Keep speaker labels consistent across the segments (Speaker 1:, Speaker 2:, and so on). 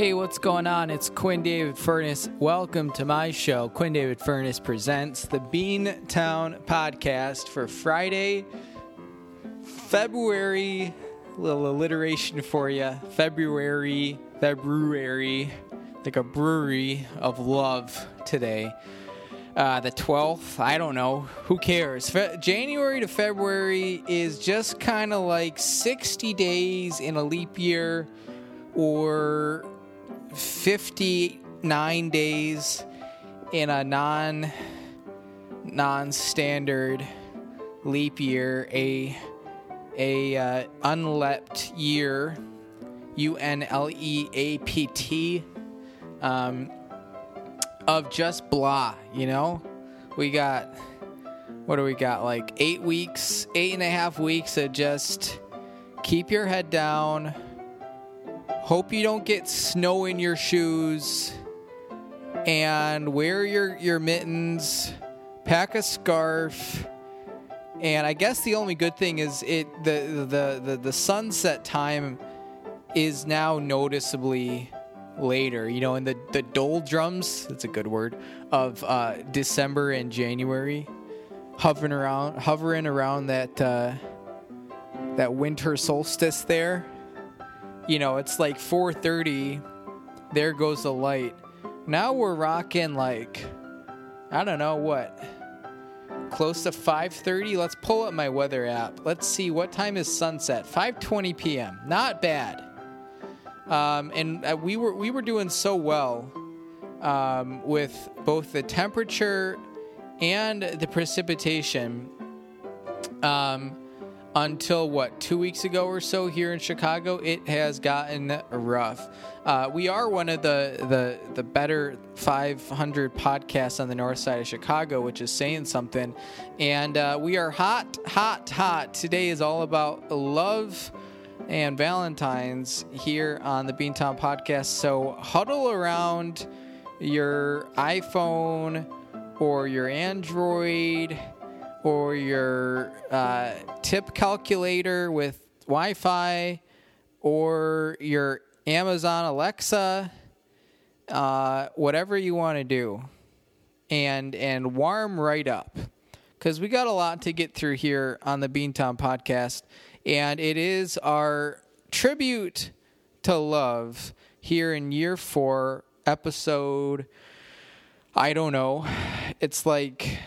Speaker 1: Hey, what's going on? It's Quinn David Furness. Welcome to my show. Quinn David Furness presents the Beantown podcast for Friday, February. Little alliteration for you. February, February, like a brewery of love today. Uh, the 12th, I don't know. Who cares? Fe- January to February is just kind of like 60 days in a leap year or 59 days in a non non standard leap year, a a uh, unleapt year, U N L E A P T, um, of just blah. You know, we got what do we got? Like eight weeks, eight and a half weeks of just keep your head down Hope you don't get snow in your shoes. And wear your, your mittens. Pack a scarf. And I guess the only good thing is it the the, the, the sunset time is now noticeably later. You know, in the, the doldrums, that's a good word, of uh, December and January, hovering around hovering around that uh, that winter solstice there you know, it's like 4:30. There goes the light. Now we're rocking like I don't know what. Close to 5:30. Let's pull up my weather app. Let's see what time is sunset. 5:20 p.m. Not bad. Um, and uh, we were we were doing so well um, with both the temperature and the precipitation. Um, until what two weeks ago or so here in Chicago, it has gotten rough. Uh, we are one of the, the the better 500 podcasts on the north side of Chicago, which is saying something. And uh, we are hot, hot, hot. Today is all about love and Valentine's here on the Beantown podcast. So huddle around your iPhone or your Android or your uh, tip calculator with Wi Fi or your Amazon Alexa, uh, whatever you want to do, and and warm right up because we got a lot to get through here on the Beantown podcast, and it is our tribute to love here in year four, episode. I don't know. It's like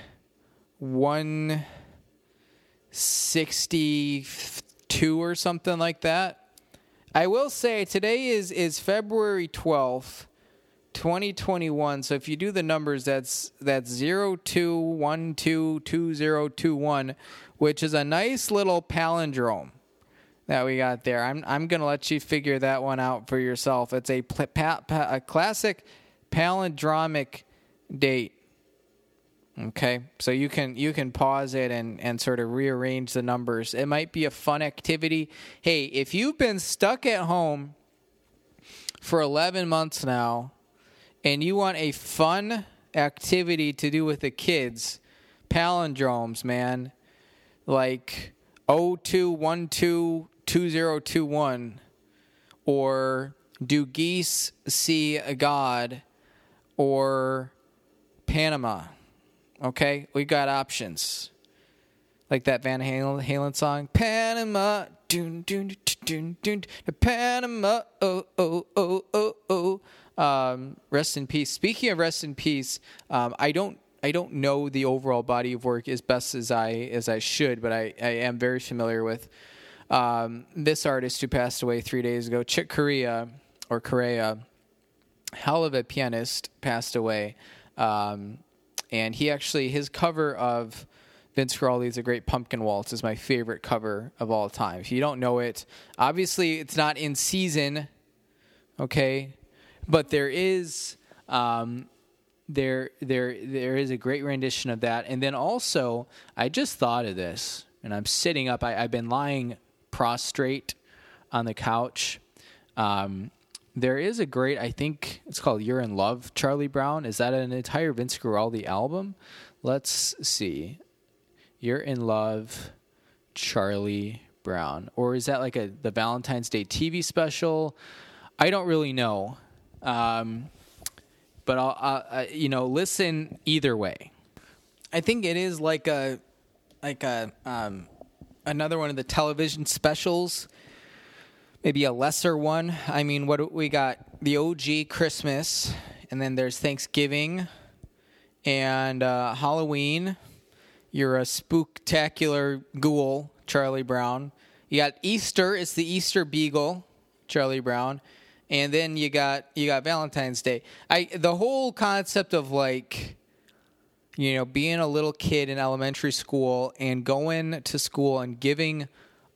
Speaker 1: 162 or something like that. I will say today is is February 12th, 2021. So if you do the numbers that's that's 02122021, which is a nice little palindrome that we got there. I'm I'm going to let you figure that one out for yourself. It's a pa- pa- a classic palindromic date. Okay, so you can you can pause it and and sort of rearrange the numbers. It might be a fun activity. Hey, if you've been stuck at home for 11 months now and you want a fun activity to do with the kids, palindromes, man, like 02122021 or do geese see a god or Panama Okay, we got options. Like that Van Halen, Halen song, Panama, dun dun dun dun, dun Panama, oh oh oh oh oh. Um, rest in peace. Speaking of rest in peace, um, I don't I don't know the overall body of work as best as I as I should, but I, I am very familiar with um, this artist who passed away three days ago, Chick Corea or Corea, hell of a pianist, passed away. Um, and he actually his cover of Vince Guaraldi's A Great Pumpkin Waltz is my favorite cover of all time. If you don't know it, obviously it's not in season, okay, but there is um, there there there is a great rendition of that. And then also, I just thought of this, and I'm sitting up. I, have been lying prostrate on the couch. Um, there is a great, I think it's called "You're in Love." Charlie Brown is that an entire Vince Guaraldi album? Let's see. "You're in Love," Charlie Brown, or is that like a the Valentine's Day TV special? I don't really know. Um, but I'll, uh, you know, listen either way. I think it is like a, like a, um, another one of the television specials. Maybe a lesser one. I mean, what we got the OG Christmas, and then there's Thanksgiving, and uh, Halloween. You're a spooktacular ghoul, Charlie Brown. You got Easter. It's the Easter Beagle, Charlie Brown, and then you got you got Valentine's Day. I the whole concept of like, you know, being a little kid in elementary school and going to school and giving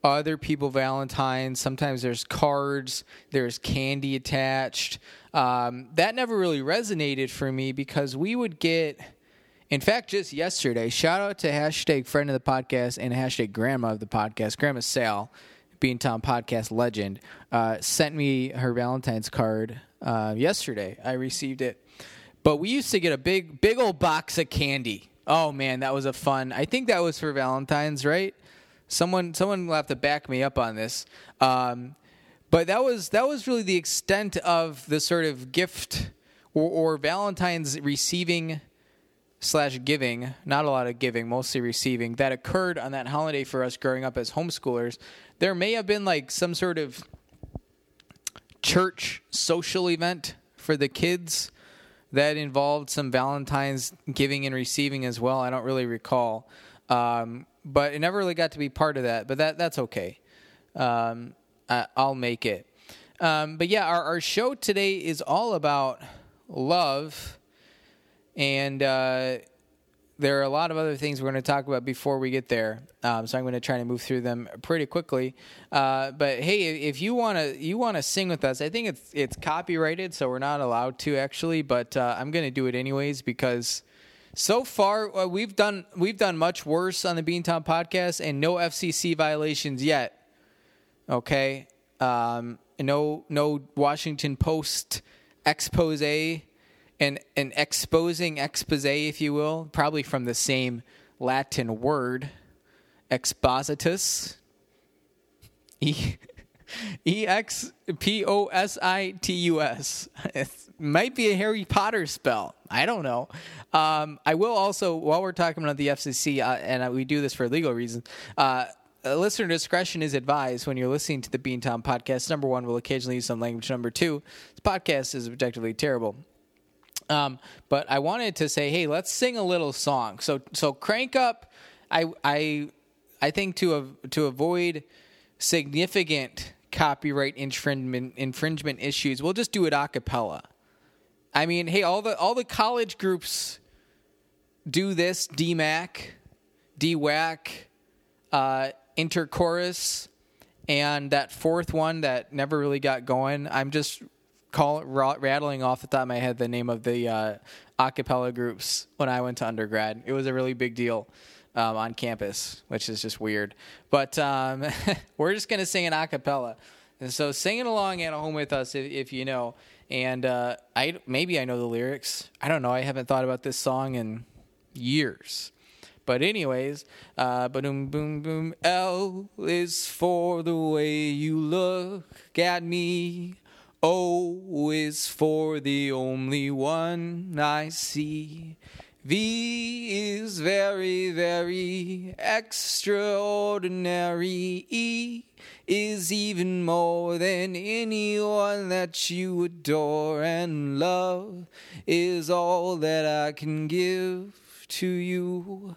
Speaker 1: other people Valentines. Sometimes there's cards, there's candy attached. Um, that never really resonated for me because we would get. In fact, just yesterday, shout out to hashtag friend of the podcast and hashtag grandma of the podcast, Grandma Sal, Beantown podcast legend, uh, sent me her Valentine's card uh, yesterday. I received it. But we used to get a big, big old box of candy. Oh man, that was a fun. I think that was for Valentine's, right? Someone, someone will have to back me up on this. Um, but that was that was really the extent of the sort of gift or, or Valentine's receiving slash giving, not a lot of giving, mostly receiving, that occurred on that holiday for us growing up as homeschoolers. There may have been like some sort of church social event for the kids that involved some Valentine's giving and receiving as well. I don't really recall. Um, but it never really got to be part of that, but that that's okay. Um, I, will make it. Um, but yeah, our, our show today is all about love and uh, there are a lot of other things we're going to talk about before we get there. Um, so I'm going to try to move through them pretty quickly. Uh, but hey, if you want to you want to sing with us, I think it's it's copyrighted, so we're not allowed to actually. But uh, I'm going to do it anyways because so far uh, we've done we've done much worse on the Beantown podcast, and no FCC violations yet. Okay, um, no no Washington Post expose and an exposing expose, if you will, probably from the same Latin word, expositus. E X P O S I T U S. It might be a Harry Potter spell. I don't know. Um, I will also, while we're talking about the FCC, uh, and we do this for legal reasons, uh, listener discretion is advised when you're listening to the Beantown podcast. Number one, we'll occasionally use some language. Number two, this podcast is objectively terrible. Um, but I wanted to say, hey, let's sing a little song. So so crank up. I I I think to to avoid significant copyright infringement infringement issues, we'll just do it a cappella. I mean, hey, all the all the college groups do this. DMAC, DWAC, uh, Interchorus, and that fourth one that never really got going. I'm just call rattling off the top of my head the name of the uh, acapella groups when I went to undergrad. It was a really big deal um, on campus, which is just weird. But um, we're just gonna sing an acapella, and so sing it along at home with us if, if you know. And uh, I maybe I know the lyrics. I don't know. I haven't thought about this song in years. But anyways, uh, boom, boom, boom. L is for the way you look at me. O is for the only one I see. V is very, very extraordinary. E is even more than anyone that you adore. And love is all that I can give to you.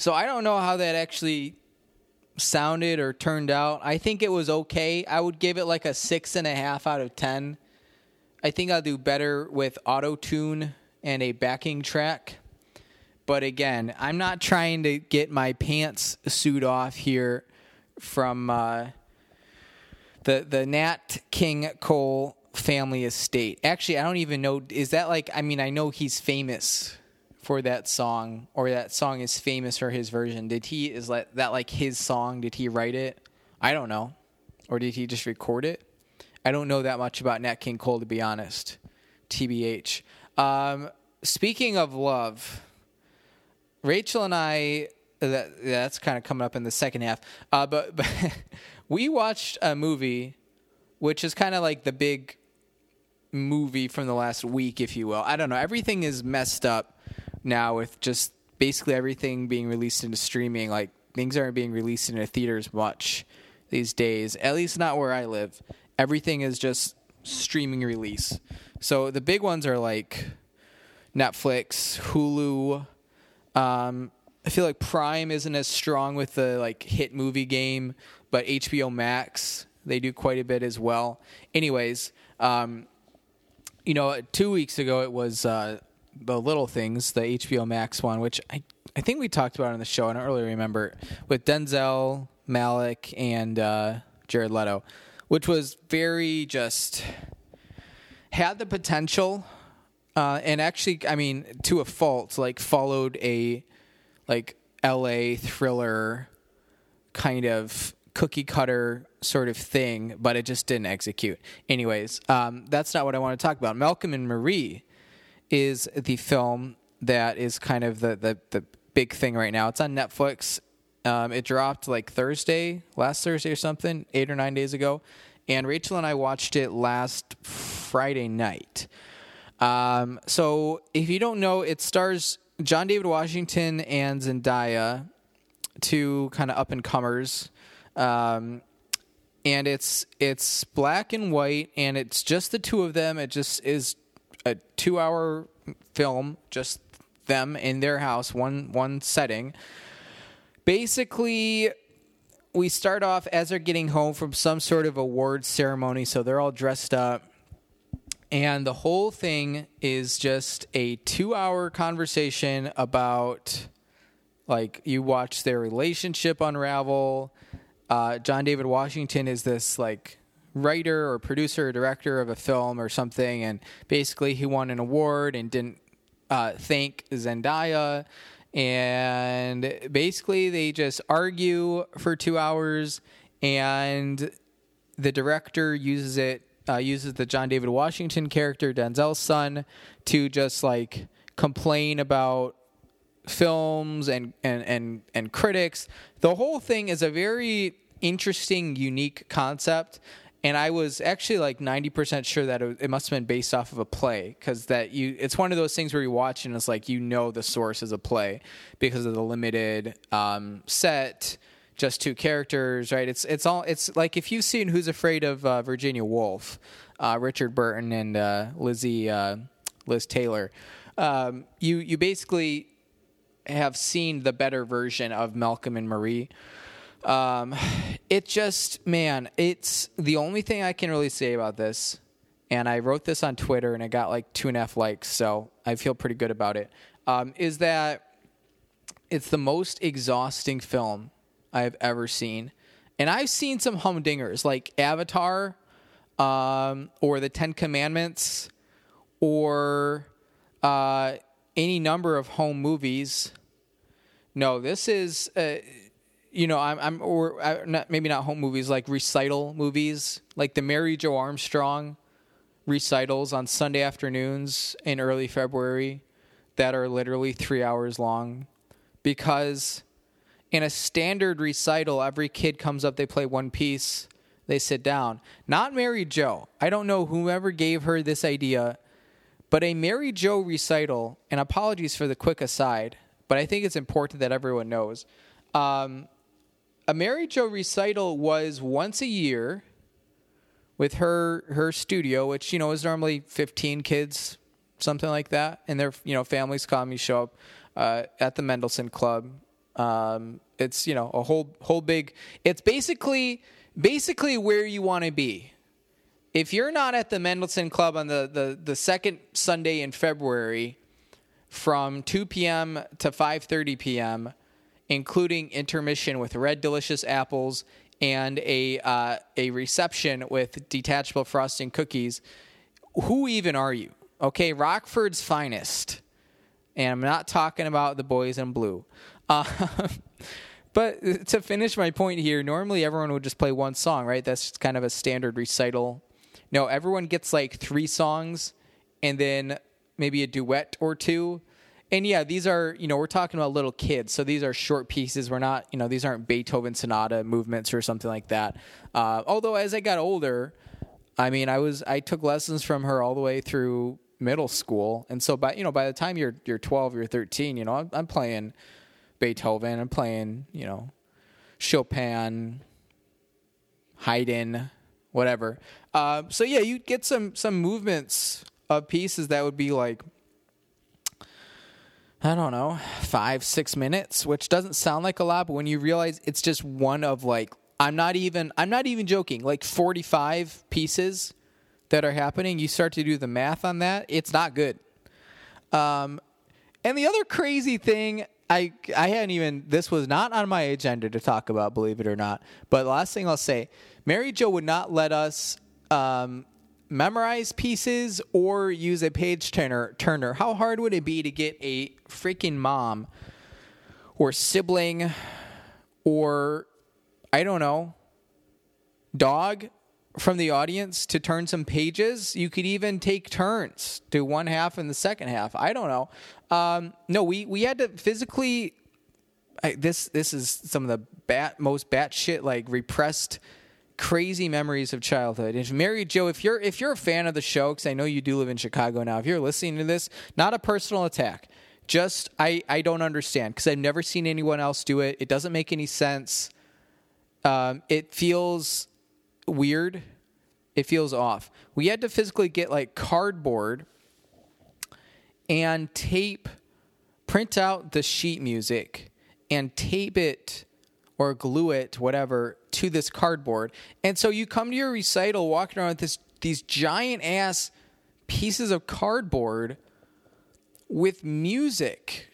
Speaker 1: So I don't know how that actually sounded or turned out. I think it was okay. I would give it like a six and a half out of ten. I think I'll do better with auto tune and a backing track. But again, I'm not trying to get my pants suit off here from uh, the the Nat King Cole family estate. Actually, I don't even know. Is that like? I mean, I know he's famous for that song, or that song is famous for his version. Did he is that that like his song? Did he write it? I don't know, or did he just record it? I don't know that much about Nat King Cole to be honest. TBH. Um, speaking of love, Rachel and I. That, that's kind of coming up in the second half. Uh, but, but we watched a movie, which is kind of like the big movie from the last week, if you will. I don't know. Everything is messed up now with just basically everything being released into streaming. Like things aren't being released into theaters much these days. At least not where I live. Everything is just streaming release. So the big ones are like Netflix, Hulu. Um, I feel like Prime isn't as strong with the like hit movie game, but HBO Max they do quite a bit as well. Anyways, um, you know, two weeks ago it was uh, the Little Things, the HBO Max one, which I I think we talked about on the show. I don't really remember with Denzel, Malek, and uh, Jared Leto, which was very just had the potential, uh, and actually, I mean, to a fault, like followed a like L.A. thriller kind of cookie cutter sort of thing, but it just didn't execute. Anyways, um, that's not what I want to talk about. Malcolm and Marie is the film that is kind of the the, the big thing right now. It's on Netflix. Um, it dropped like Thursday, last Thursday or something, eight or nine days ago, and Rachel and I watched it last Friday night. Um, so if you don't know, it stars John David Washington and Zendaya, two kind of up and comers. Um, and it's it's black and white, and it's just the two of them. It just is a two-hour film, just them in their house, one one setting. Basically, we start off as they're getting home from some sort of award ceremony, so they're all dressed up. And the whole thing is just a two hour conversation about, like, you watch their relationship unravel. Uh, John David Washington is this, like, writer or producer or director of a film or something, and basically he won an award and didn't uh, thank Zendaya. And basically, they just argue for two hours, and the director uses it uh, uses the John David Washington character, Denzel's son, to just like complain about films and, and, and, and critics. The whole thing is a very interesting, unique concept. And I was actually like 90% sure that it, it must have been based off of a play because that you, it's one of those things where you watch and it's like, you know, the source is a play because of the limited um, set, just two characters, right? It's it's all it's like if you've seen Who's Afraid of uh, Virginia Woolf, uh, Richard Burton and uh, Lizzie uh, Liz Taylor, um, you you basically have seen the better version of Malcolm and Marie. Um, it just man, it's the only thing I can really say about this. And I wrote this on Twitter, and it got like two and a half likes, so I feel pretty good about it. Um, is that it's the most exhausting film I've ever seen. And I've seen some humdingers like Avatar um, or the Ten Commandments or uh, any number of home movies. No, this is, uh, you know, I'm, I'm or uh, not, maybe not home movies, like recital movies, like the Mary Jo Armstrong recitals on Sunday afternoons in early February that are literally three hours long because in a standard recital, every kid comes up, they play one piece, they sit down. Not Mary Jo. I don't know whoever gave her this idea, but a Mary Jo recital, and apologies for the quick aside, but I think it's important that everyone knows. Um, a Mary Jo recital was once a year with her her studio, which you know is normally 15 kids, something like that, and their you know families come, you show up uh, at the Mendelssohn Club um, it's you know a whole whole big. It's basically basically where you want to be. If you're not at the Mendelssohn Club on the, the, the second Sunday in February, from 2 p.m. to 5:30 p.m., including intermission with red delicious apples and a uh, a reception with detachable frosting cookies. Who even are you? Okay, Rockford's finest, and I'm not talking about the boys in blue. Uh, but to finish my point here, normally everyone would just play one song, right? That's kind of a standard recital. No, everyone gets like three songs, and then maybe a duet or two and yeah, these are you know we're talking about little kids, so these are short pieces. We're not you know these aren't Beethoven sonata movements or something like that. Uh, although as I got older, I mean I was I took lessons from her all the way through middle school, and so by you know by the time you're you're 12, you're 13, you know I'm, I'm playing Beethoven, I'm playing you know Chopin, Haydn, whatever. Uh, so yeah, you get some some movements of pieces that would be like I don't know, five, six minutes, which doesn't sound like a lot, but when you realize it's just one of like, I'm not even, I'm not even joking, like 45 pieces that are happening, you start to do the math on that, it's not good. Um, and the other crazy thing, I, I hadn't even, this was not on my agenda to talk about, believe it or not. But the last thing I'll say, Mary Jo would not let us um, memorize pieces or use a page turner turner. How hard would it be to get a freaking mom or sibling or i don't know dog from the audience to turn some pages? You could even take turns do one half and the second half. I don't know. Um, no we we had to physically I, this this is some of the bat most batshit like repressed crazy memories of childhood. If Mary Jo, if you're if you're a fan of the show, because I know you do live in Chicago now, if you're listening to this, not a personal attack. Just I I don't understand because I've never seen anyone else do it. It doesn't make any sense. Um, it feels weird. It feels off. We had to physically get like cardboard and tape, print out the sheet music and tape it or glue it, whatever, to this cardboard. And so you come to your recital walking around with this these giant ass pieces of cardboard with music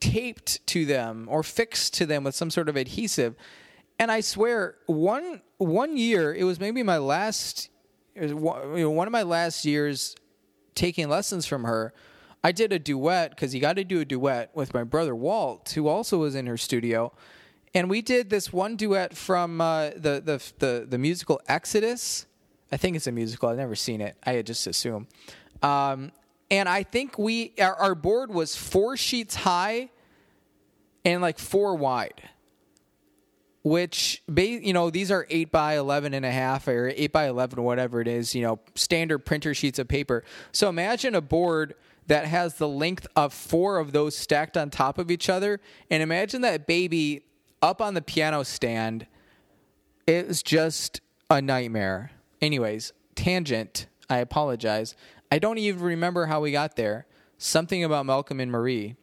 Speaker 1: taped to them or fixed to them with some sort of adhesive. And I swear, one one year, it was maybe my last, one of my last years taking lessons from her. I did a duet because you got to do a duet with my brother Walt, who also was in her studio and we did this one duet from uh, the, the the the musical Exodus. I think it's a musical. I've never seen it. I just assume. Um, and I think we our, our board was four sheets high and like four wide which you know these are 8 by 11 and a half or 8 by 11 whatever it is you know standard printer sheets of paper so imagine a board that has the length of four of those stacked on top of each other and imagine that baby up on the piano stand. It was just a nightmare. Anyways, tangent. I apologize. I don't even remember how we got there. Something about Malcolm and Marie.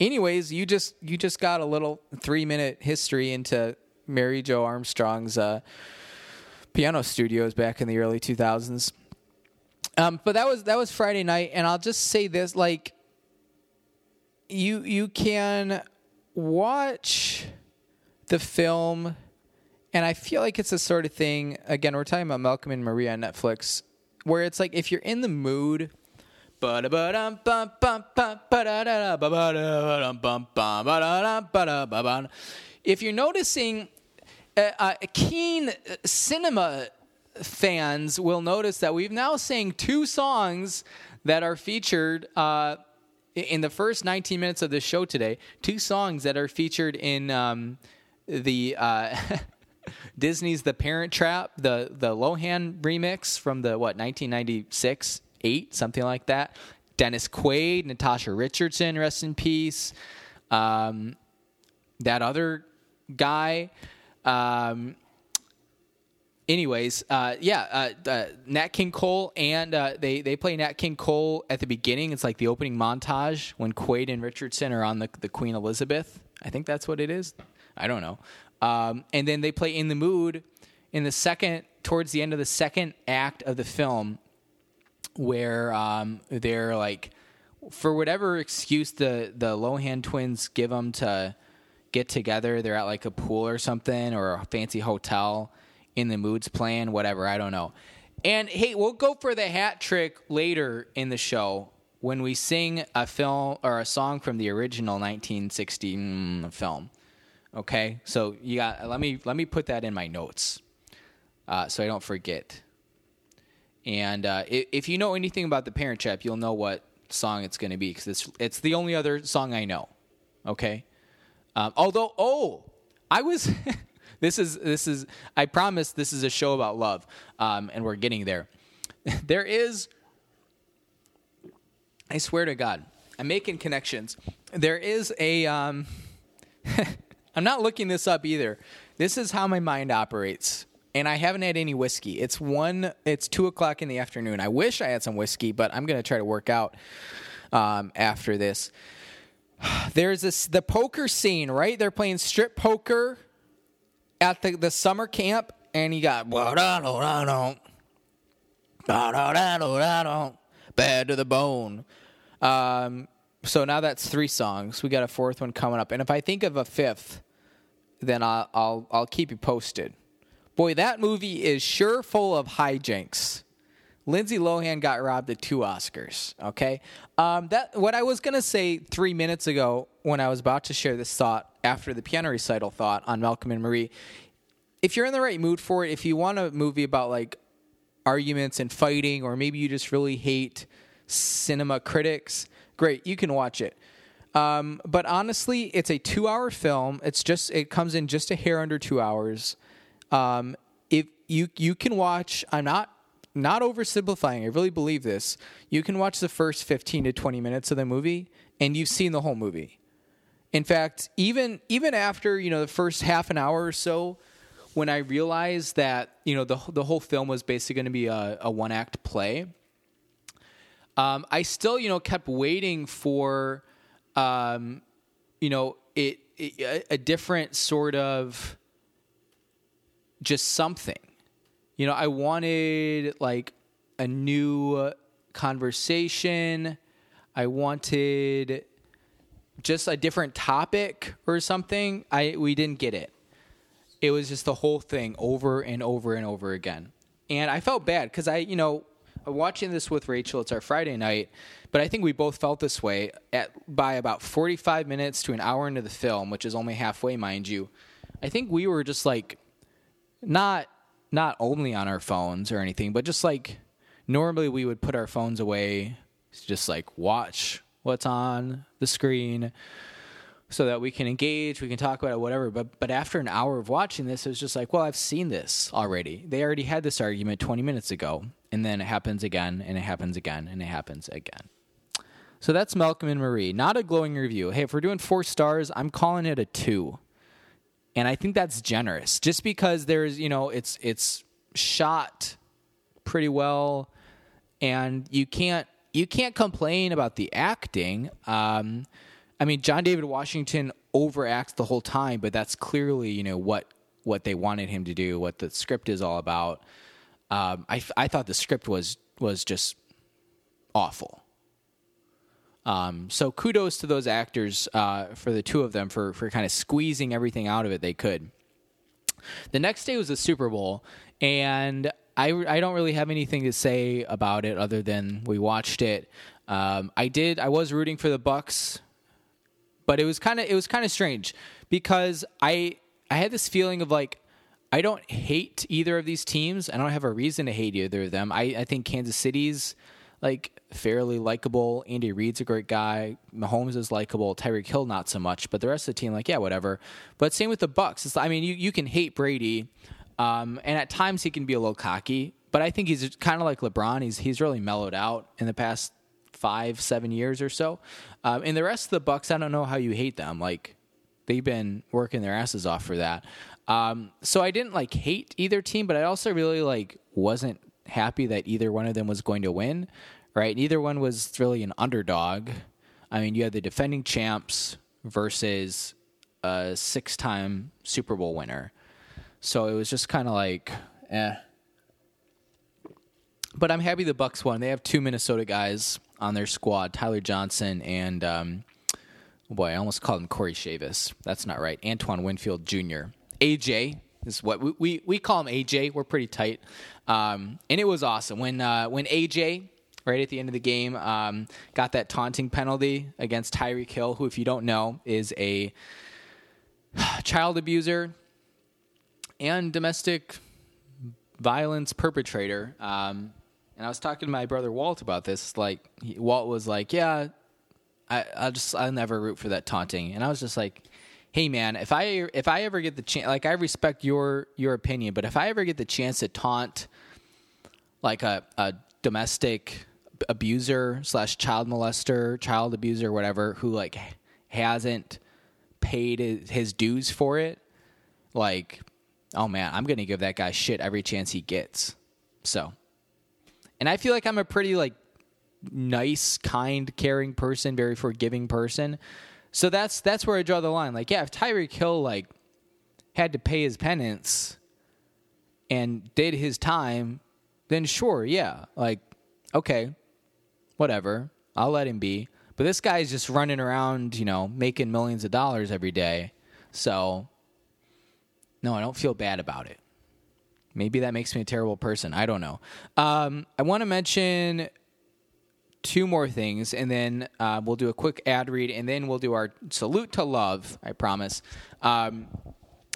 Speaker 1: Anyways, you just you just got a little three minute history into Mary Jo Armstrong's uh, piano studios back in the early two thousands. Um, but that was that was Friday night, and I'll just say this: like, you you can watch the film, and I feel like it's the sort of thing. Again, we're talking about Malcolm and Maria on Netflix, where it's like if you're in the mood. If you're noticing, uh, uh, keen cinema fans will notice that we've now sang two songs that are featured uh, in the first 19 minutes of the show today. Two songs that are featured in um, the uh, Disney's The Parent Trap, the the Lohan remix from the what 1996, eight something like that. Dennis Quaid, Natasha Richardson, rest in peace. Um, that other guy. Um, anyways, uh, yeah, uh, uh, Nat King Cole and uh, they they play Nat King Cole at the beginning. It's like the opening montage when Quaid and Richardson are on the the Queen Elizabeth. I think that's what it is. I don't know. Um, and then they play In the Mood in the second, towards the end of the second act of the film, where um, they're like, for whatever excuse the the Lohan twins give them to, get together. They're at like a pool or something or a fancy hotel in the moods playing, whatever. I don't know. And hey, we'll go for the hat trick later in the show when we sing a film or a song from the original 1960 mm, film. Okay, so you got let me let me put that in my notes uh, so I don't forget. And uh, if you know anything about the Parent Trap, you'll know what song it's going to be because it's it's the only other song I know. Okay. Um, although, oh, I was. this is this is. I promise this is a show about love, um, and we're getting there. there is. I swear to God, I'm making connections. There is a. Um, I'm not looking this up either. This is how my mind operates and I haven't had any whiskey. It's one. It's two o'clock in the afternoon. I wish I had some whiskey, but I'm going to try to work out um, after this. There's this the poker scene, right? They're playing strip poker at the, the summer camp, and you got bad to the bone. Um, so now that's three songs. We got a fourth one coming up, and if I think of a fifth, then I'll I'll, I'll keep you posted. Boy, that movie is sure full of hijinks. Lindsay Lohan got robbed of two Oscars. Okay, um, that what I was gonna say three minutes ago when I was about to share this thought after the piano recital thought on Malcolm and Marie. If you're in the right mood for it, if you want a movie about like arguments and fighting, or maybe you just really hate cinema critics, great, you can watch it. Um, but honestly, it's a two-hour film. It's just it comes in just a hair under two hours. Um, if you you can watch, I'm not not oversimplifying. I really believe this. You can watch the first 15 to 20 minutes of the movie, and you've seen the whole movie. In fact, even even after you know the first half an hour or so, when I realized that you know the the whole film was basically going to be a, a one act play, um, I still you know kept waiting for, um, you know it, it a, different sort of just something. You know, I wanted like a new conversation. I wanted just a different topic or something. I we didn't get it. It was just the whole thing over and over and over again. And I felt bad cuz I, you know, Uh, watching this with Rachel, it's our Friday night, but I think we both felt this way at by about 45 minutes to an hour into the film, which is only halfway, mind you. I think we were just like not not only on our phones or anything, but just like normally we would put our phones away, just like watch what's on the screen so that we can engage, we can talk about it, whatever. But but after an hour of watching this, it was just like, well, I've seen this already. They already had this argument 20 minutes ago, and then it happens again, and it happens again, and it happens again. So that's Malcolm and Marie. Not a glowing review. Hey, if we're doing four stars, I'm calling it a two and I think that's generous. Just because there's, you know, it's it's shot pretty well, and you can't you can't complain about the acting. Um, I mean, John David Washington overacts the whole time, but that's clearly you know what what they wanted him to do, what the script is all about. Um, I I thought the script was was just awful. Um, so kudos to those actors uh, for the two of them for for kind of squeezing everything out of it they could. The next day was the Super Bowl, and I I don't really have anything to say about it other than we watched it. Um, I did I was rooting for the Bucs, but it was kind of it was kind of strange because I I had this feeling of like I don't hate either of these teams. I don't have a reason to hate either of them. I, I think Kansas City's like fairly likable. Andy Reid's a great guy. Mahomes is likable. Tyreek Hill not so much, but the rest of the team, like yeah, whatever. But same with the Bucs. It's, I mean, you you can hate Brady, um, and at times he can be a little cocky. But I think he's kind of like LeBron. He's he's really mellowed out in the past five seven years or so. Um, and the rest of the Bucs, I don't know how you hate them. Like they've been working their asses off for that. Um, so I didn't like hate either team, but I also really like wasn't happy that either one of them was going to win, right? Neither one was really an underdog. I mean, you had the defending champs versus a six time Super Bowl winner. So it was just kind of like, eh. But I'm happy the Bucs won. They have two Minnesota guys on their squad, Tyler Johnson and um, boy, I almost called him Corey Chavis. That's not right. Antoine Winfield Jr. AJ is what we, we, we call him AJ. We're pretty tight. Um, and it was awesome when uh, when AJ right at the end of the game um, got that taunting penalty against Tyreek Hill, who, if you don't know, is a child abuser and domestic violence perpetrator. Um, and I was talking to my brother Walt about this. Like he, Walt was like, "Yeah, I, I just I'll never root for that taunting," and I was just like, "Hey, man, if I if I ever get the chance, like I respect your your opinion, but if I ever get the chance to taunt like a a domestic abuser slash child molester, child abuser, whatever, who like hasn't paid his dues for it, like, oh man, I'm gonna give that guy shit every chance he gets. So and I feel like I'm a pretty like nice, kind, caring person, very forgiving person. So that's that's where I draw the line. Like, yeah, if Tyreek Hill like had to pay his penance and did his time, then sure, yeah, like okay, whatever, I'll let him be. But this guy's just running around, you know, making millions of dollars every day. So no, I don't feel bad about it. Maybe that makes me a terrible person. I don't know. Um, I want to mention two more things, and then uh, we'll do a quick ad read, and then we'll do our salute to love. I promise. Um,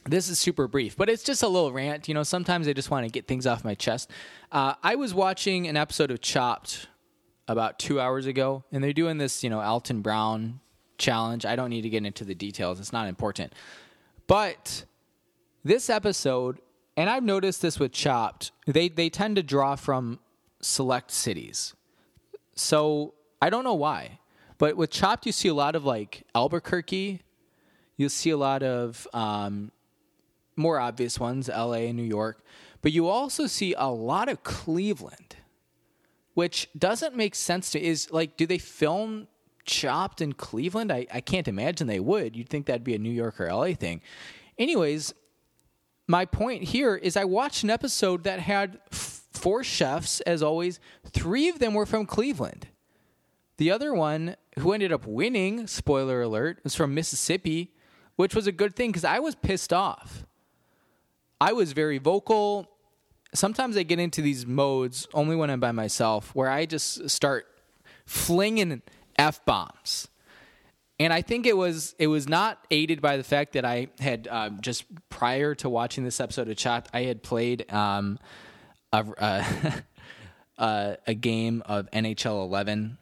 Speaker 1: this is super brief, but it's just a little rant. You know, sometimes I just want to get things off my chest. Uh, I was watching an episode of Chopped about two hours ago, and they're doing this, you know, Alton Brown challenge. I don't need to get into the details, it's not important. But this episode and I've noticed this with Chopped. They they tend to draw from select cities. So I don't know why, but with Chopped, you see a lot of like Albuquerque. You see a lot of um, more obvious ones, L.A. and New York, but you also see a lot of Cleveland, which doesn't make sense to. Is like, do they film Chopped in Cleveland? I, I can't imagine they would. You'd think that'd be a New York or LA thing. Anyways, my point here is I watched an episode that had four chefs, as always. Three of them were from Cleveland. The other one, who ended up winning, spoiler alert, was from Mississippi, which was a good thing because I was pissed off. I was very vocal. Sometimes I get into these modes only when I'm by myself where I just start flinging F bombs and I think it was it was not aided by the fact that I had um, just prior to watching this episode of Chat, I had played um, a, uh, a game of NHL 11.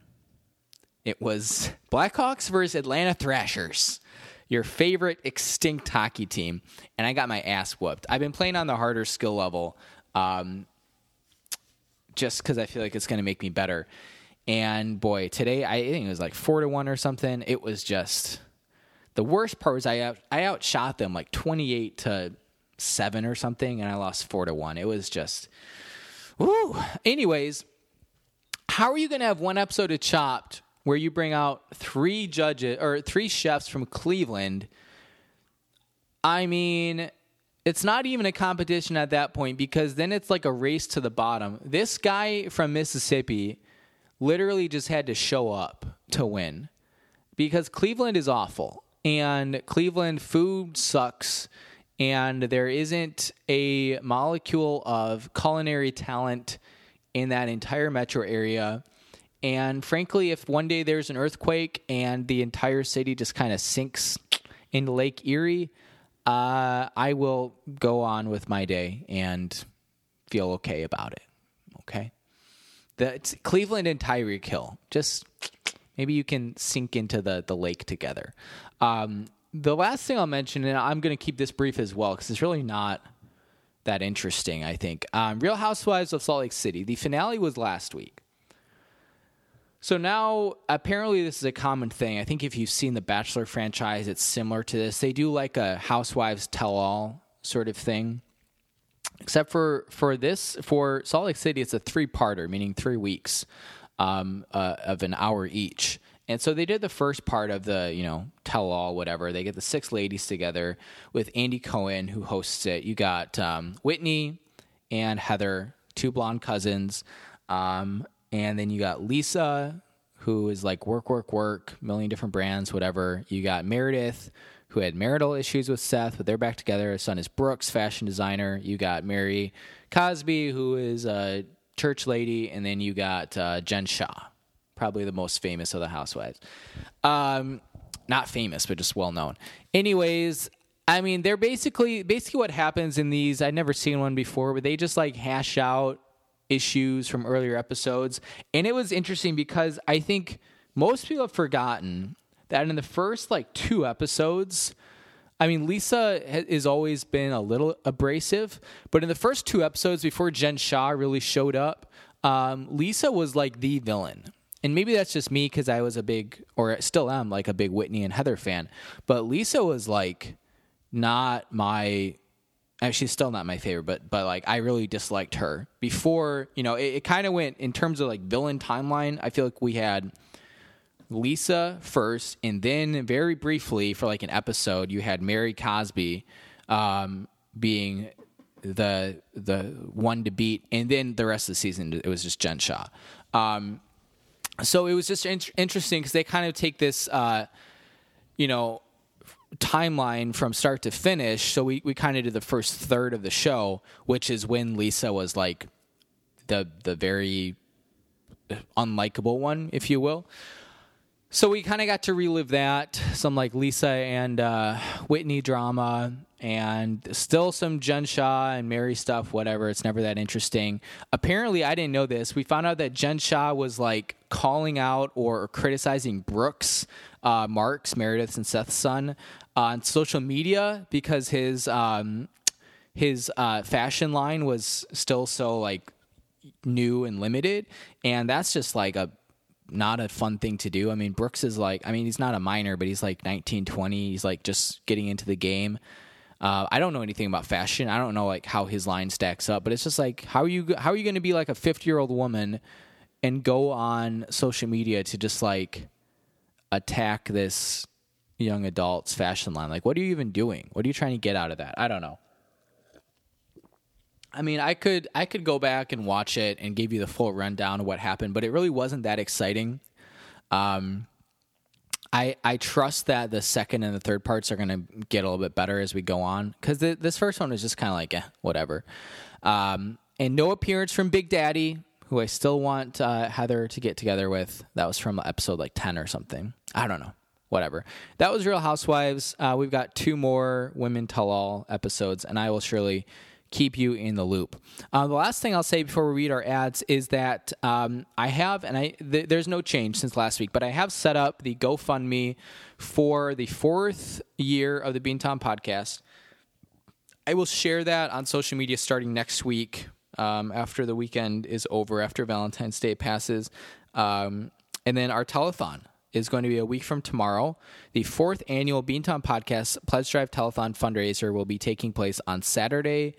Speaker 1: It was Blackhawks versus Atlanta Thrashers, your favorite extinct hockey team, and I got my ass whooped. I've been playing on the harder skill level, um, just because I feel like it's going to make me better. And boy, today I think it was like four to one or something. It was just the worst part was I out, I outshot them like twenty eight to seven or something, and I lost four to one. It was just, woo. Anyways, how are you going to have one episode of Chopped where you bring out three judges or three chefs from Cleveland? I mean, it's not even a competition at that point because then it's like a race to the bottom. This guy from Mississippi literally just had to show up to win because Cleveland is awful and Cleveland food sucks and there isn't a molecule of culinary talent in that entire metro area. And frankly, if one day there's an earthquake and the entire city just kind of sinks into Lake Erie, uh, I will go on with my day and feel okay about it. Okay the Cleveland and Tyreek Hill. Just maybe you can sink into the the lake together. Um, the last thing I'll mention, and I'm going to keep this brief as well because it's really not that interesting. I think um, Real Housewives of Salt Lake City. The finale was last week. So now, apparently, this is a common thing. I think if you've seen the Bachelor franchise, it's similar to this. They do like a Housewives tell all sort of thing. Except for for this for Salt Lake City, it's a three parter, meaning three weeks um, uh, of an hour each. And so they did the first part of the, you know, tell all, whatever. They get the six ladies together with Andy Cohen, who hosts it. You got um, Whitney and Heather, two blonde cousins. Um, and then you got Lisa, who is like work, work, work, million different brands, whatever. You got Meredith, who had marital issues with Seth, but they're back together. His son is Brooks, fashion designer. You got Mary Cosby, who is a church lady, and then you got uh, Jen Shah, probably the most famous of the housewives. Um, not famous, but just well known. Anyways, I mean, they're basically basically what happens in these. I'd never seen one before, but they just like hash out issues from earlier episodes, and it was interesting because I think most people have forgotten that in the first like two episodes. I mean, Lisa has always been a little abrasive, but in the first two episodes before Jen Shah really showed up, um, Lisa was like the villain and maybe that's just me because I was a big, or still am, like a big Whitney and Heather fan. But Lisa was like not my. She's still not my favorite, but but like I really disliked her before. You know, it, it kind of went in terms of like villain timeline. I feel like we had Lisa first, and then very briefly for like an episode, you had Mary Cosby um, being the the one to beat, and then the rest of the season it was just Jen Shah. Um, so it was just in- interesting because they kind of take this, uh, you know, timeline from start to finish. So we, we kind of did the first third of the show, which is when Lisa was like the the very unlikable one, if you will. So we kind of got to relive that, some like Lisa and uh, Whitney drama, and still some Jen Shah and Mary stuff, whatever. It's never that interesting. Apparently, I didn't know this. We found out that Jen Shah was like calling out or criticizing Brooks, uh, Marks, Meredith's and Seth's son, on social media because his um, his uh, fashion line was still so like new and limited, and that's just like a not a fun thing to do. I mean, Brooks is like, I mean, he's not a minor, but he's like 19, 20. He's like just getting into the game. Uh, I don't know anything about fashion. I don't know like how his line stacks up, but it's just like how are you how are you going to be like a 50 year old woman and go on social media to just like attack this young adult's fashion line? Like, what are you even doing? What are you trying to get out of that? I don't know. I mean, I could I could go back and watch it and give you the full rundown of what happened, but it really wasn't that exciting. Um, I I trust that the second and the third parts are going to get a little bit better as we go on because this first one was just kind of like eh, whatever. Um, and no appearance from Big Daddy, who I still want uh, Heather to get together with. That was from episode like ten or something. I don't know. Whatever. That was Real Housewives. Uh, we've got two more Women Tell All episodes, and I will surely keep you in the loop. Uh, the last thing I'll say before we read our ads is that um, I have, and I th- there's no change since last week, but I have set up the GoFundMe for the fourth year of the Beantown podcast. I will share that on social media starting next week um, after the weekend is over, after Valentine's Day passes. Um, and then our telethon is going to be a week from tomorrow. The fourth annual Beantown Podcast Pledge Drive Telethon fundraiser will be taking place on Saturday,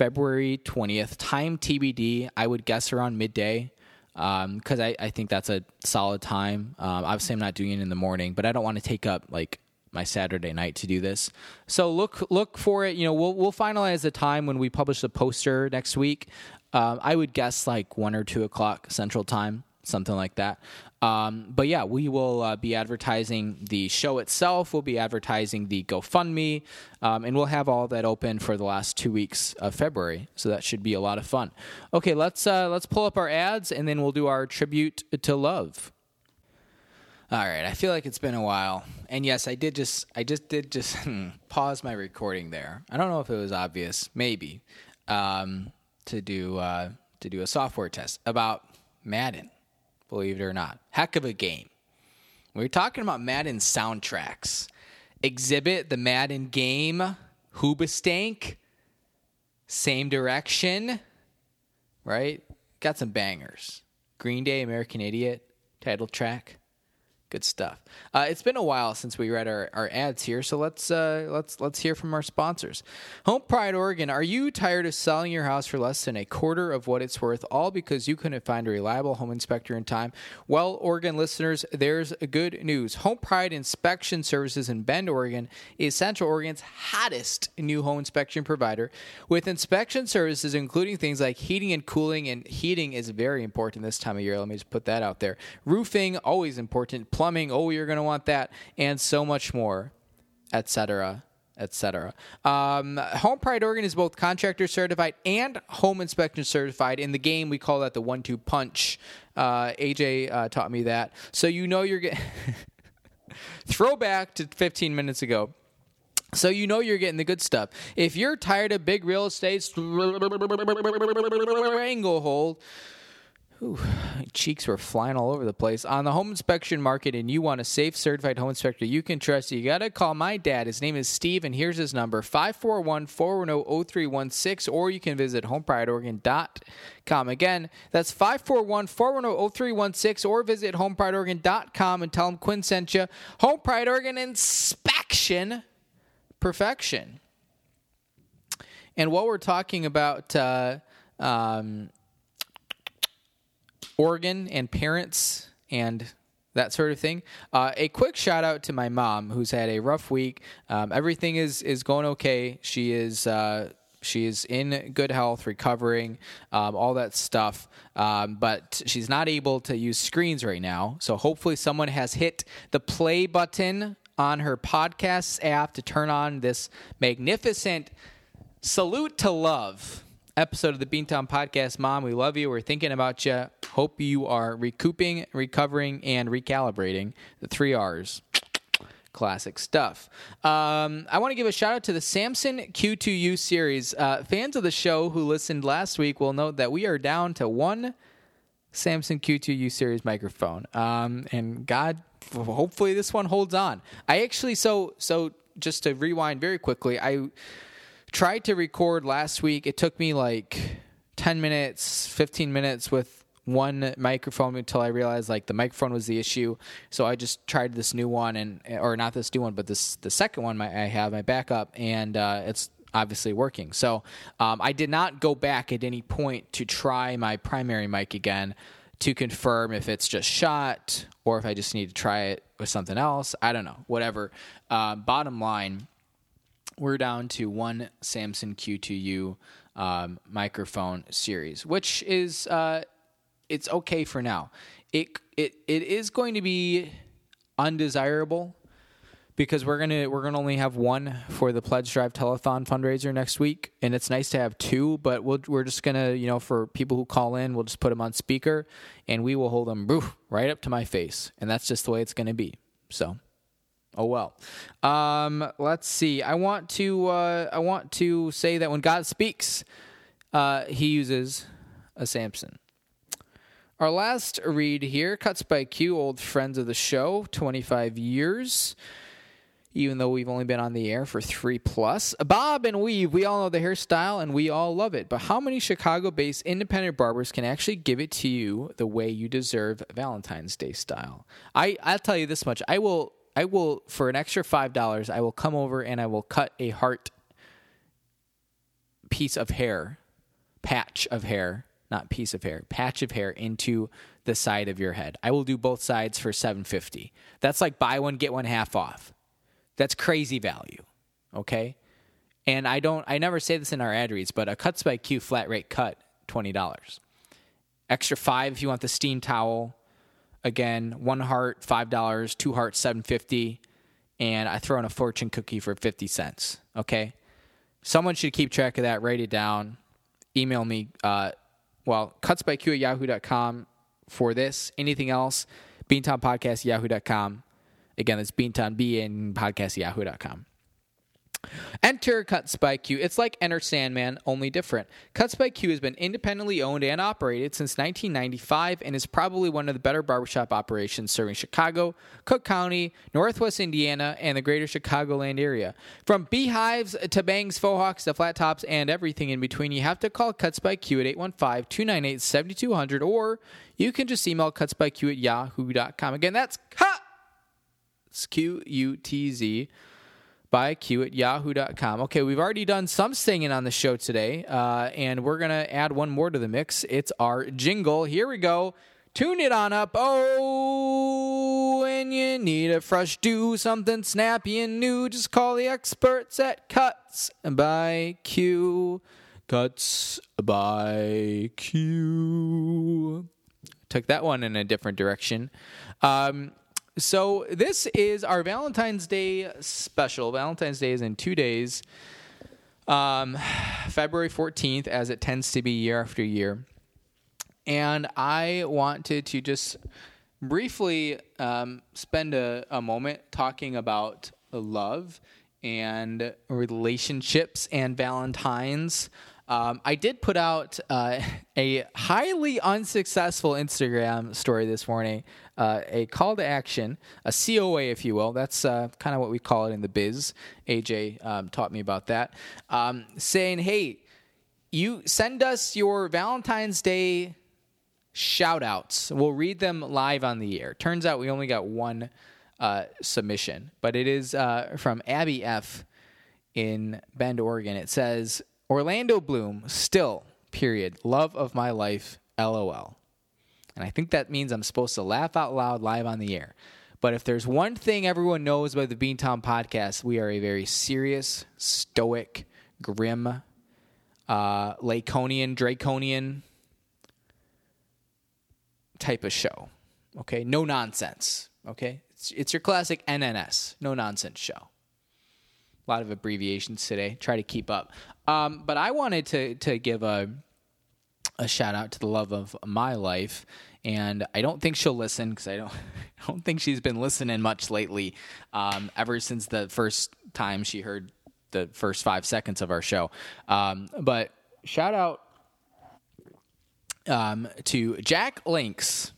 Speaker 1: February 20th. Time TBD. I would guess around midday because um, I, I think that's a solid time. Um, obviously, I'm not doing it in the morning, but I don't want to take up like my Saturday night to do this. So look look for it. You know, we'll we'll finalize the time when we publish the poster next week. Um, I would guess like one or two o'clock Central Time, something like that. Um, but yeah, we will uh, be advertising the show itself. We'll be advertising the GoFundMe, um, and we'll have all that open for the last two weeks of February. So that should be a lot of fun. Okay, let's uh, let's pull up our ads, and then we'll do our tribute to love. All right, I feel like it's been a while, and yes, I did just I just did just pause my recording there. I don't know if it was obvious, maybe, um, to do uh, to do a software test about Madden believe it or not. Heck of a game. We are talking about Madden soundtracks. Exhibit, the Madden game, Hoobastank, same direction, right? Got some bangers. Green Day, American Idiot, title track. Good stuff. Uh, it's been a while since we read our, our ads here, so let's uh, let's let's hear from our sponsors. Home Pride Oregon. Are you tired of selling your house for less than a quarter of what it's worth, all because you couldn't find a reliable home inspector in time? Well, Oregon listeners, there's good news. Home Pride Inspection Services in Bend, Oregon, is Central Oregon's hottest new home inspection provider, with inspection services including things like heating and cooling. And heating is very important this time of year. Let me just put that out there. Roofing always important plumbing, oh, you're going to want that, and so much more, etc etc. Um, home Pride Oregon is both contractor certified and home inspection certified. In the game, we call that the one-two punch. Uh, AJ uh, taught me that, so you know you're getting. Throwback to 15 minutes ago. So you know you're getting the good stuff. If you're tired of big real estate stranglehold Cheeks were flying all over the place. On the home inspection market, and you want a safe, certified home inspector you can trust, you got to call my dad. His name is Steve, and here's his number 541 410 0316, or you can visit homeprideoregon.com. Again, that's 541 410 0316, or visit homeprideoregon.com and tell them Quinn sent you. Home Pride Oregon Inspection Perfection. And while we're talking about. Uh, um, Oregon and parents and that sort of thing. Uh, a quick shout out to my mom, who's had a rough week. Um, everything is is going okay. She is. Uh, she is in good health, recovering, um, all that stuff. Um, but she's not able to use screens right now. So hopefully, someone has hit the play button on her podcasts app to turn on this magnificent salute to love episode of the Beantown Podcast. Mom, we love you. We're thinking about you. Hope you are recouping, recovering, and recalibrating. The three R's. Classic stuff. Um, I want to give a shout out to the Samson Q2U series. Uh, fans of the show who listened last week will note that we are down to one Samson Q2U series microphone. Um, and God, hopefully this one holds on. I actually, so, so just to rewind very quickly, I tried to record last week. It took me like 10 minutes, 15 minutes with one microphone until I realized like the microphone was the issue. So I just tried this new one and or not this new one, but this the second one I have my backup and uh, it's obviously working. So um, I did not go back at any point to try my primary mic again to confirm if it's just shot or if I just need to try it with something else. I don't know. Whatever. Uh, bottom line we're down to one Samson Q2U um, microphone series, which is uh, it's okay for now. It it it is going to be undesirable because we're gonna we're gonna only have one for the pledge drive telethon fundraiser next week, and it's nice to have two. But we we are just gonna you know for people who call in, we'll just put them on speaker, and we will hold them right up to my face, and that's just the way it's gonna be. So. Oh well. Um, let's see. I want to. Uh, I want to say that when God speaks, uh, He uses a Samson. Our last read here, cuts by Q, old friends of the show, twenty five years. Even though we've only been on the air for three plus. Bob and Weave, we all know the hairstyle and we all love it. But how many Chicago based independent barbers can actually give it to you the way you deserve Valentine's Day style? I, I'll tell you this much. I will I will for an extra five dollars, I will come over and I will cut a heart piece of hair, patch of hair, not piece of hair, patch of hair into the side of your head. I will do both sides for seven fifty. That's like buy one get one half off. That's crazy value. Okay, and I don't. I never say this in our ad reads, but a cuts by Q flat rate cut twenty dollars. Extra five if you want the steam towel again, one heart five dollars, two hearts seven fifty, and I throw in a fortune cookie for fifty cents. Okay, someone should keep track of that. Write it down. Email me. Uh, well, cutsbyq at yahoo.com for this. Anything else? Beantown Podcast yahoo.com. Again, that's Beantown B and podcast yahoo.com. Enter Cuts by Q. It's like Enter Sandman, only different. Cuts by Q has been independently owned and operated since 1995 and is probably one of the better barbershop operations serving Chicago, Cook County, Northwest Indiana, and the greater Chicagoland area. From beehives to bangs, faux hawks to flat tops, and everything in between, you have to call Cuts by Q at 815 298 7200 or you can just email cutsbyq at yahoo.com. Again, that's Cut It's Q U T Z by Q at yahoo.com. Okay, we've already done some singing on the show today, uh, and we're going to add one more to the mix. It's our jingle. Here we go. Tune it on up. Oh, when you need a fresh do, something snappy and new, just call the experts at Cuts by Q. Cuts by Q. Took that one in a different direction. Um, so this is our Valentine's Day special. Valentine's Day is in two days, um, February 14th, as it tends to be year after year. And I wanted to just briefly um, spend a, a moment talking about love and relationships and Valentine's. Um, I did put out uh, a highly unsuccessful Instagram story this morning, uh, a call to action, a COA, if you will. That's uh, kind of what we call it in the biz. AJ um, taught me about that. Um, saying, hey, you send us your Valentine's Day shout outs. We'll read them live on the air. Turns out we only got one uh, submission, but it is uh, from Abby F. in Bend, Oregon. It says, Orlando Bloom, still, period. Love of my life, lol. And I think that means I'm supposed to laugh out loud live on the air. But if there's one thing everyone knows about the Beantown podcast, we are a very serious, stoic, grim, uh, Laconian, Draconian type of show. Okay, no nonsense. Okay, it's, it's your classic NNS, no nonsense show. A lot of abbreviations today. Try to keep up. Um, but I wanted to to give a a shout out to the love of my life, and I don't think she'll listen because I don't I don't think she's been listening much lately. Um, ever since the first time she heard the first five seconds of our show. Um, but shout out um, to Jack Links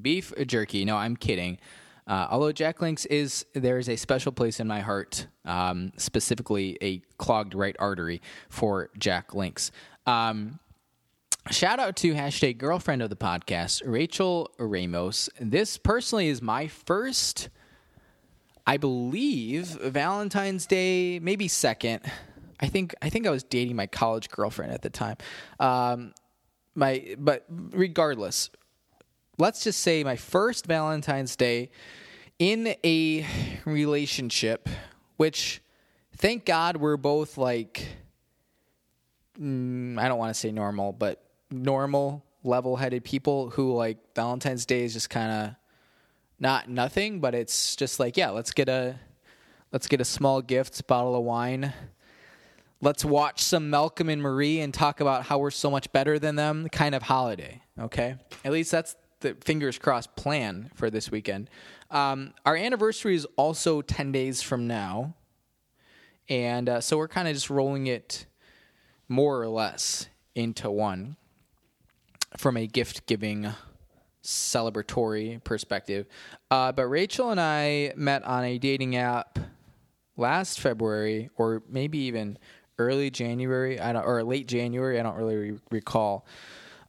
Speaker 1: beef jerky. No, I'm kidding. Uh, although Jack Links is there is a special place in my heart, um, specifically a clogged right artery for Jack Links. Um, shout out to hashtag girlfriend of the podcast, Rachel Ramos. This personally is my first, I believe, Valentine's Day, maybe second. I think I think I was dating my college girlfriend at the time. Um, my but regardless, let's just say my first Valentine's Day in a relationship, which thank God we're both like, mm, I don't want to say normal, but normal, level headed people who like Valentine's Day is just kind of not nothing, but it's just like, yeah, let's get a. Let's get a small gift, bottle of wine, let's watch some Malcolm and Marie and talk about how we're so much better than them kind of holiday. Okay, at least that's the fingers crossed plan for this weekend. Um, our anniversary is also 10 days from now. And uh, so we're kind of just rolling it more or less into one from a gift giving celebratory perspective. Uh, but Rachel and I met on a dating app last February, or maybe even early January. I don't, or late January. I don't really re- recall.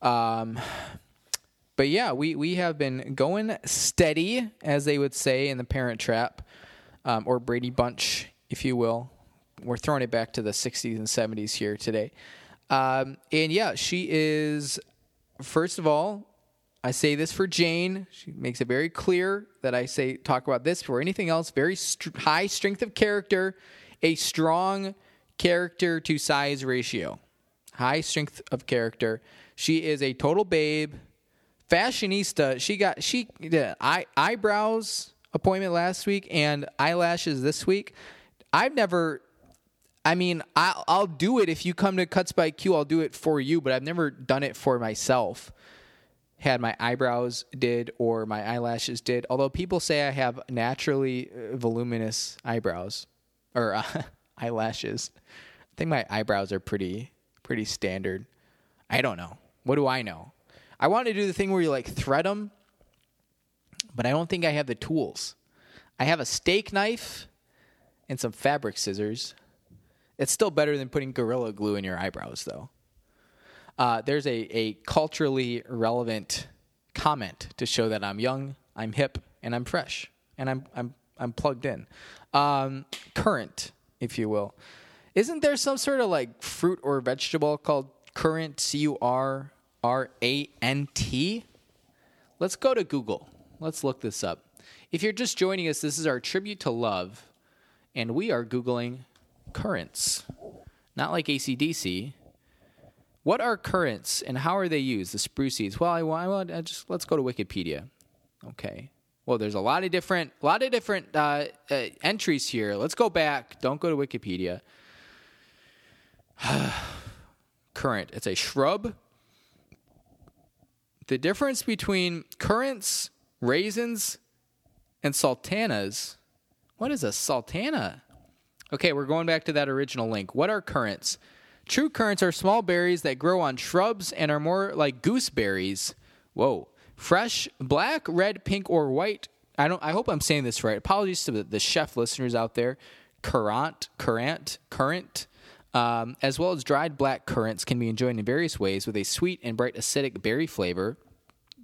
Speaker 1: Um, but yeah, we we have been going steady, as they would say in the Parent Trap, um, or Brady Bunch, if you will. We're throwing it back to the '60s and '70s here today. Um, and yeah, she is. First of all, I say this for Jane. She makes it very clear that I say talk about this for anything else. Very st- high strength of character, a strong character to size ratio, high strength of character. She is a total babe fashionista. She got she did eye, eyebrows appointment last week and eyelashes this week. I've never. I mean, I'll, I'll do it if you come to Cuts by Q. I'll do it for you, but I've never done it for myself. Had my eyebrows did or my eyelashes did. Although people say I have naturally uh, voluminous eyebrows or uh, eyelashes. I think my eyebrows are pretty pretty standard. I don't know. What do I know? I want to do the thing where you like thread them, but I don't think I have the tools. I have a steak knife and some fabric scissors. It's still better than putting Gorilla Glue in your eyebrows, though. Uh, there's a, a culturally relevant comment to show that I'm young, I'm hip, and I'm fresh, and I'm I'm I'm plugged in. Um, currant, if you will. Isn't there some sort of like fruit or vegetable called current? C U R R A N T. Let's go to Google. Let's look this up. If you're just joining us, this is our tribute to love, and we are Googling currants. Not like ACDC. What are currants and how are they used? The Spruce Eats. Well, I, I just let's go to Wikipedia. Okay. Well, there's a lot of different, a lot of different uh, uh, entries here. Let's go back. Don't go to Wikipedia. Current. It's a shrub. The difference between currants, raisins, and sultanas. What is a sultana? Okay, we're going back to that original link. What are currants? True currants are small berries that grow on shrubs and are more like gooseberries. Whoa. Fresh, black, red, pink, or white. I don't I hope I'm saying this right. Apologies to the, chef listeners out there. Currant, currant, currant. Um, as well as dried black currants can be enjoyed in various ways with a sweet and bright acidic berry flavor.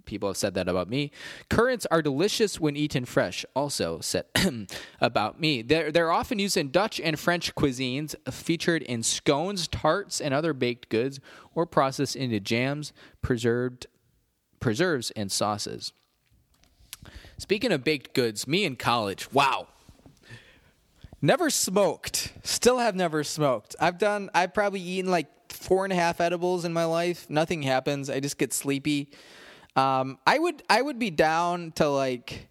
Speaker 1: People have said that about me. Currants are delicious when eaten fresh. Also said about me. They're, they're often used in Dutch and French cuisines, featured in scones, tarts, and other baked goods, or processed into jams, preserved preserves, and sauces. Speaking of baked goods, me in college, wow. Never smoked. Still have never smoked. I've done, I've probably eaten like four and a half edibles in my life. Nothing happens. I just get sleepy. Um, I would I would be down to like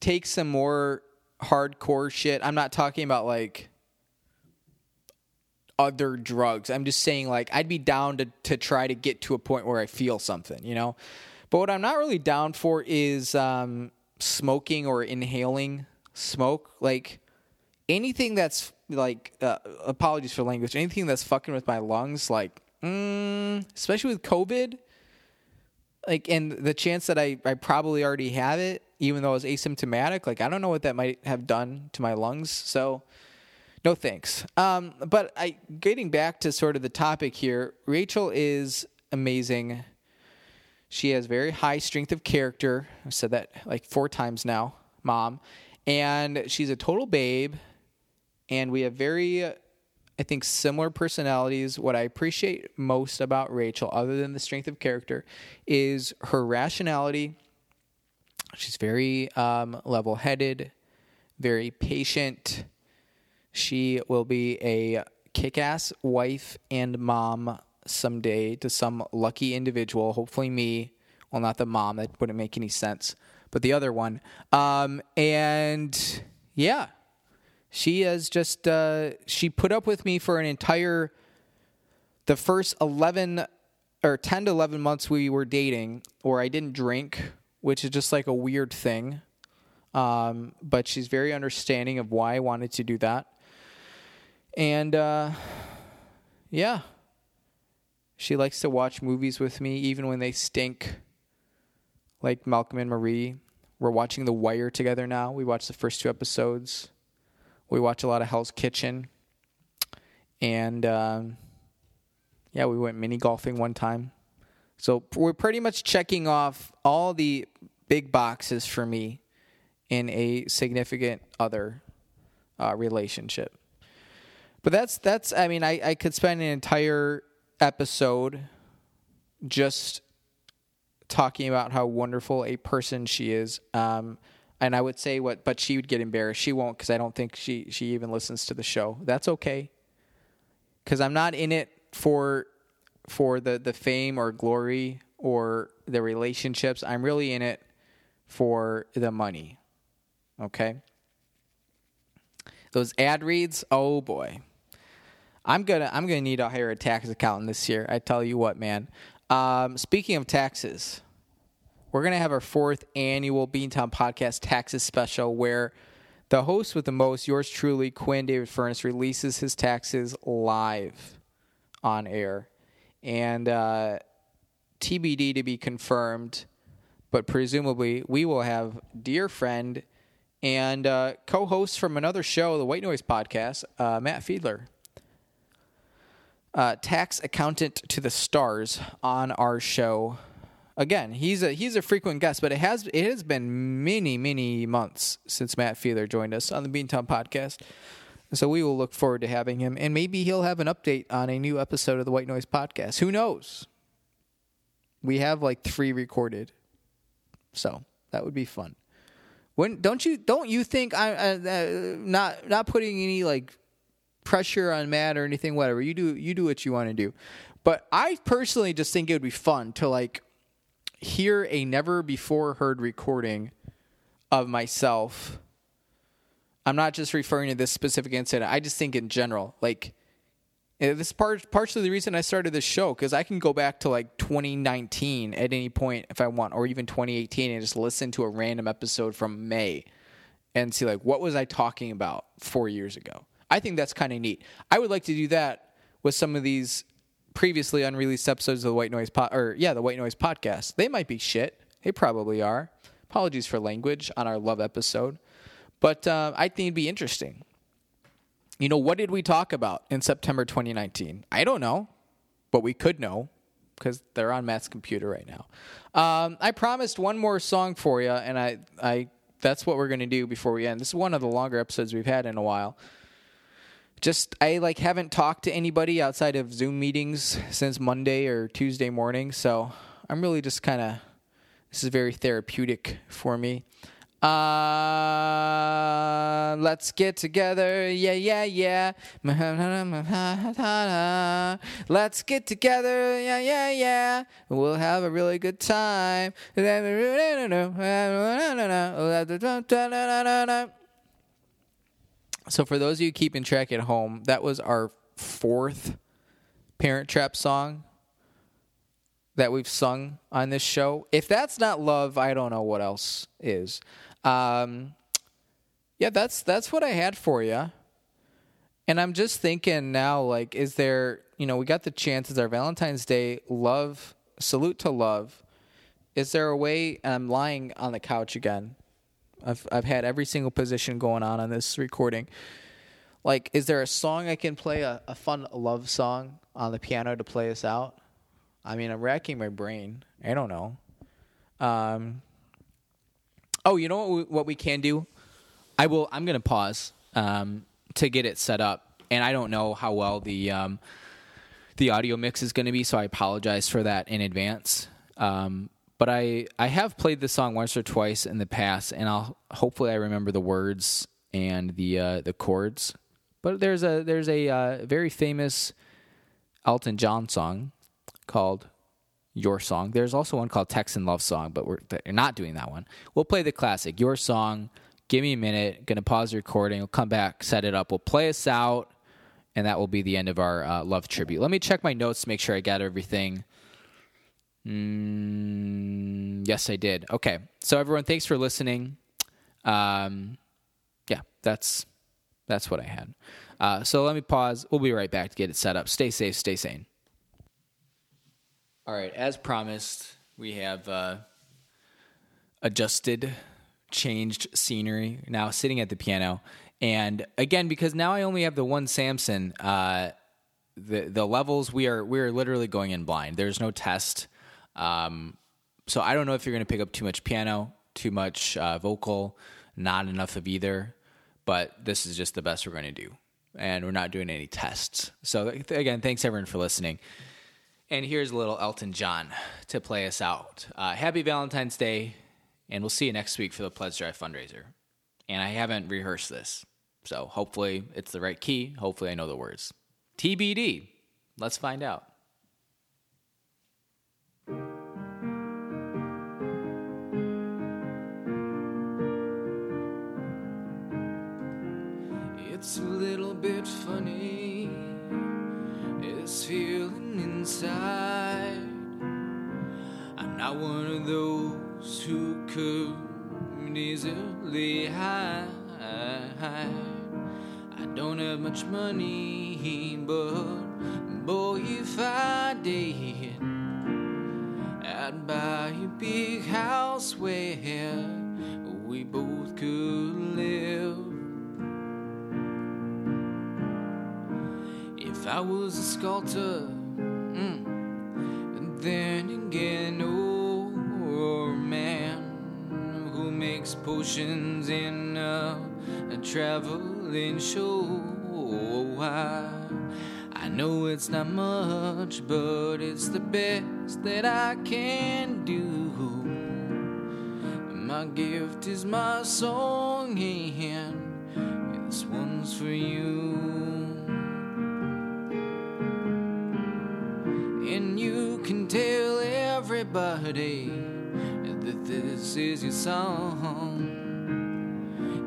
Speaker 1: take some more hardcore shit. I'm not talking about like other drugs. I'm just saying like I'd be down to to try to get to a point where I feel something, you know. But what I'm not really down for is um, smoking or inhaling smoke. Like anything that's like uh, apologies for language. Anything that's fucking with my lungs, like mm, especially with COVID like and the chance that I, I probably already have it even though I was asymptomatic like i don't know what that might have done to my lungs so no thanks. Um, but i getting back to sort of the topic here rachel is amazing. She has very high strength of character. I've said that like four times now mom. And she's a total babe and we have very I think similar personalities. What I appreciate most about Rachel, other than the strength of character, is her rationality. She's very um, level headed, very patient. She will be a kick ass wife and mom someday to some lucky individual, hopefully me. Well, not the mom, that wouldn't make any sense, but the other one. Um, and yeah, she has just uh, she put up with me for an entire the first 11 or 10 to 11 months we were dating or I didn't drink, which is just like a weird thing. Um, but she's very understanding of why I wanted to do that. And uh, yeah, she likes to watch movies with me, even when they stink, like Malcolm and Marie. We're watching The Wire together now. We watched the first two episodes. We watch a lot of Hell's Kitchen, and um, yeah, we went mini golfing one time. So we're pretty much checking off all the big boxes for me in a significant other uh, relationship. But that's that's I mean I, I could spend an entire episode just talking about how wonderful a person she is. Um, and I would say what, but she would get embarrassed. She won't because I don't think she she even listens to the show. That's okay, because I'm not in it for for the the fame or glory or the relationships. I'm really in it for the money. Okay. Those ad reads, oh boy. I'm gonna I'm gonna need to hire a tax accountant this year. I tell you what, man. Um, speaking of taxes, we're going to have our fourth annual Beantown Podcast Taxes Special where the host with the most, yours truly, Quinn David Furness, releases his taxes live on air. And uh, TBD to be confirmed, but presumably we will have dear friend and uh, co host from another show, the White Noise Podcast, uh, Matt Fiedler. Uh, tax accountant to the stars on our show again, he's a he's a frequent guest, but it has it has been many many months since Matt Fiedler joined us on the Beantown podcast. So we will look forward to having him, and maybe he'll have an update on a new episode of the White Noise podcast. Who knows? We have like three recorded, so that would be fun. When don't you don't you think I uh, uh, not not putting any like pressure on Matt or anything whatever you do you do what you want to do, but I personally just think it would be fun to like hear a never before heard recording of myself. I'm not just referring to this specific incident. I just think in general, like eh, this is part partially the reason I started this show because I can go back to like 2019 at any point if I want, or even 2018, and just listen to a random episode from May and see like what was I talking about four years ago. I think that's kind of neat. I would like to do that with some of these previously unreleased episodes of the White Noise or yeah, the White Noise podcast. They might be shit. They probably are. Apologies for language on our love episode, but uh, I think it'd be interesting. You know, what did we talk about in September 2019? I don't know, but we could know because they're on Matt's computer right now. Um, I promised one more song for you, and I, I that's what we're gonna do before we end. This is one of the longer episodes we've had in a while just I like haven't talked to anybody outside of Zoom meetings since Monday or Tuesday morning, so I'm really just kind of this is very therapeutic for me. Uh, let's get together, yeah, yeah, yeah. Let's get together, yeah, yeah, yeah. We'll have a really good time. So for those of you keeping track at home, that was our fourth Parent Trap song that we've sung on this show. If that's not love, I don't know what else is. Um, yeah, that's that's what I had for you. And I'm just thinking now, like, is there? You know, we got the chances. Our Valentine's Day love salute to love. Is there a way? I'm lying on the couch again. I've I've had every single position going on on this recording. Like, is there a song I can play a, a fun love song on the piano to play us out? I mean, I'm racking my brain. I don't know. Um. Oh, you know what? We, what we can do? I will. I'm gonna pause um, to get it set up, and I don't know how well the um, the audio mix is to be, so I apologize for that in advance. Um, but I I have played this song once or twice in the past, and I'll hopefully I remember the words and the uh, the chords. But there's a there's a uh, very famous Elton John song called Your Song. There's also one called Texan Love Song, but we're not doing that one. We'll play the classic Your Song. Give me a minute. Gonna pause the recording. We'll come back, set it up. We'll play us out, and that will be the end of our uh, love tribute. Let me check my notes to make sure I got everything Mm, yes, I did. Okay. So everyone, thanks for listening. Um, yeah, that's that's what I had. Uh, so let me pause. We'll be right back to get it set up. Stay safe. Stay sane. All right. As promised, we have uh, adjusted, changed scenery. Now sitting at the piano, and again because now I only have the one Samson. Uh, the the levels we are we are literally going in blind. There's no test. Um, so I don't know if you're going to pick up too much piano, too much uh, vocal, not enough of either. But this is just the best we're going to do, and we're not doing any tests. So again, thanks everyone for listening. And here's a little Elton John to play us out. Uh, happy Valentine's Day, and we'll see you next week for the Pledge Drive fundraiser. And I haven't rehearsed this, so hopefully it's the right key. Hopefully I know the words. TBD. Let's find out. It's a little bit funny, this feeling inside. I'm not one of those who could easily hide. I don't have much money, but boy, if I did, I'd buy a big house where we both could I was a sculptor. Mm. And then again, oh, man who
Speaker 2: makes potions in a, a traveling show. I, I know it's not much, but it's the best that I can do. My gift is my song, and this one's for you. Everybody that this is your song.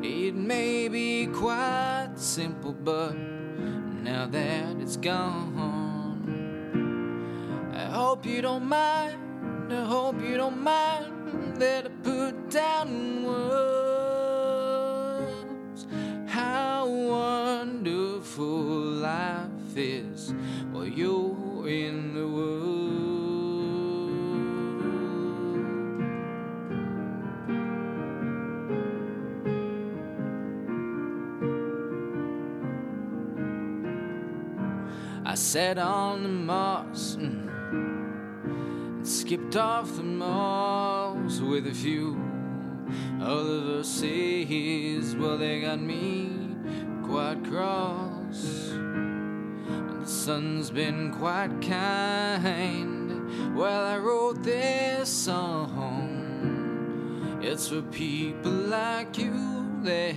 Speaker 2: It may be quite simple, but now that it's gone, I hope you don't mind. I hope you don't mind that I put down words how wonderful life is while you're in the world. Sat on the moss and skipped off the moss with a few other verses. Well, they got me quite cross. And the sun's been quite kind. Well, I wrote this song. It's for people like you that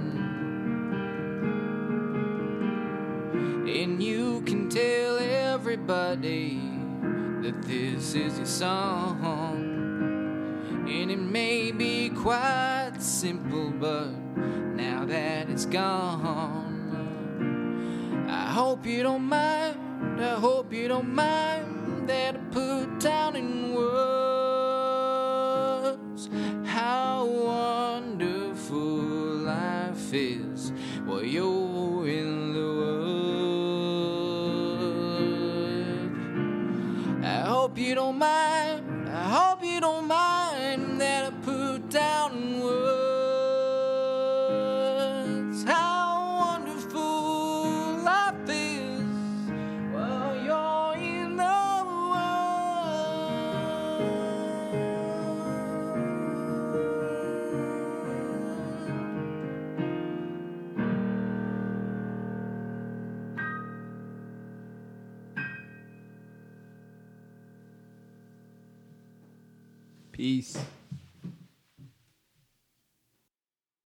Speaker 2: Everybody that this is your song. And it may be quite simple, but now that it's gone, I hope you don't mind. I hope you don't mind that I put down in words how wonderful life is while you're hope you don't mind. I hope you don't mind that I put down
Speaker 3: Peace.